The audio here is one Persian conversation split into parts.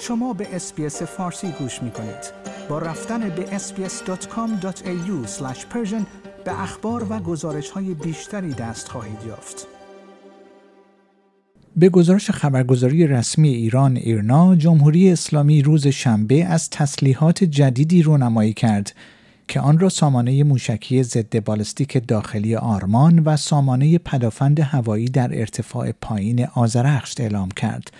شما به اسپیس فارسی گوش می کنید. با رفتن به sbs.com.au به اخبار و گزارش های بیشتری دست خواهید یافت. به گزارش خبرگزاری رسمی ایران ایرنا جمهوری اسلامی روز شنبه از تسلیحات جدیدی رونمایی کرد که آن را سامانه موشکی ضد بالستیک داخلی آرمان و سامانه پدافند هوایی در ارتفاع پایین آزرخشت اعلام کرد.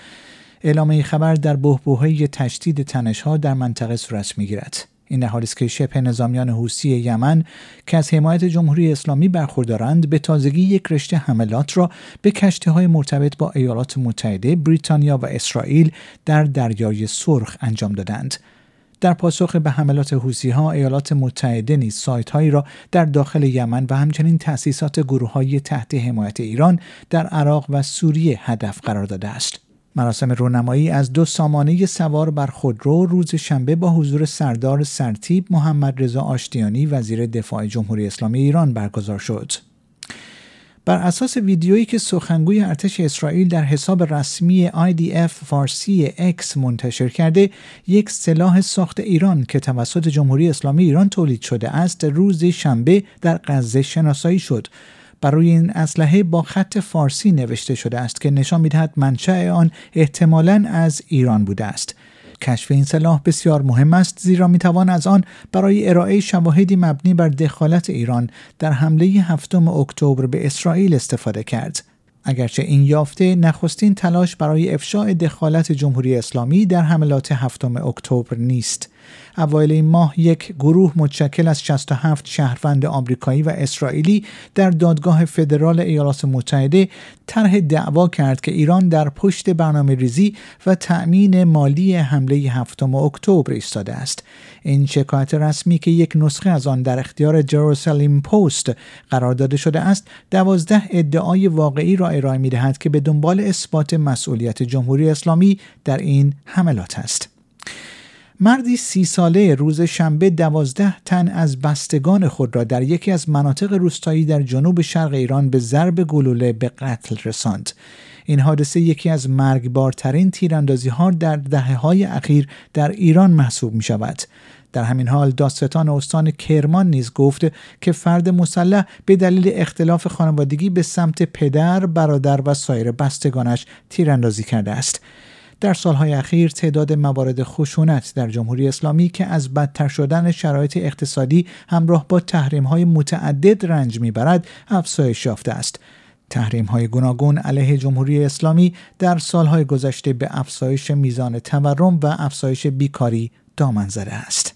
اعلام خبر در بحبوحه تشدید تنشها در منطقه صورت می‌گیرد. این در است که شبه نظامیان حوسی یمن که از حمایت جمهوری اسلامی برخوردارند به تازگی یک رشته حملات را به کشتی های مرتبط با ایالات متحده، بریتانیا و اسرائیل در دریای سرخ انجام دادند. در پاسخ به حملات حوسی ها ایالات متحده نیز سایت هایی را در داخل یمن و همچنین تأسیسات گروه های تحت حمایت ایران در عراق و سوریه هدف قرار داده است. مراسم رونمایی از دو سامانه سوار بر خودرو روز شنبه با حضور سردار سرتیب محمد رضا آشتیانی وزیر دفاع جمهوری اسلامی ایران برگزار شد. بر اساس ویدیویی که سخنگوی ارتش اسرائیل در حساب رسمی IDF فارسی X منتشر کرده یک سلاح ساخت ایران که توسط جمهوری اسلامی ایران تولید شده است روز شنبه در غزه شناسایی شد روی این اسلحه با خط فارسی نوشته شده است که نشان می‌دهد منشأ آن احتمالا از ایران بوده است. کشف این سلاح بسیار مهم است زیرا می‌توان از آن برای ارائه شواهدی مبنی بر دخالت ایران در حمله هفتم اکتبر به اسرائیل استفاده کرد. اگرچه این یافته نخستین تلاش برای افشاع دخالت جمهوری اسلامی در حملات هفتم اکتبر نیست. اوایل این ماه یک گروه متشکل از 67 شهروند آمریکایی و اسرائیلی در دادگاه فدرال ایالات متحده طرح دعوا کرد که ایران در پشت برنامه ریزی و تأمین مالی حمله هفتم اکتبر ایستاده است. این شکایت رسمی که یک نسخه از آن در اختیار جروسالیم پست قرار داده شده است دوازده ادعای واقعی را ارائه می دهد که به دنبال اثبات مسئولیت جمهوری اسلامی در این حملات است. مردی سی ساله روز شنبه دوازده تن از بستگان خود را در یکی از مناطق روستایی در جنوب شرق ایران به ضرب گلوله به قتل رساند. این حادثه یکی از مرگبارترین تیراندازی ها در دهه های اخیر در ایران محسوب می شود. در همین حال داستان استان کرمان نیز گفت که فرد مسلح به دلیل اختلاف خانوادگی به سمت پدر، برادر و سایر بستگانش تیراندازی کرده است. در سالهای اخیر تعداد موارد خشونت در جمهوری اسلامی که از بدتر شدن شرایط اقتصادی همراه با تحریم های متعدد رنج می‌برد افزایش یافته است. تحریم های گوناگون علیه جمهوری اسلامی در سالهای گذشته به افزایش میزان تورم و افزایش بیکاری دامن زده است.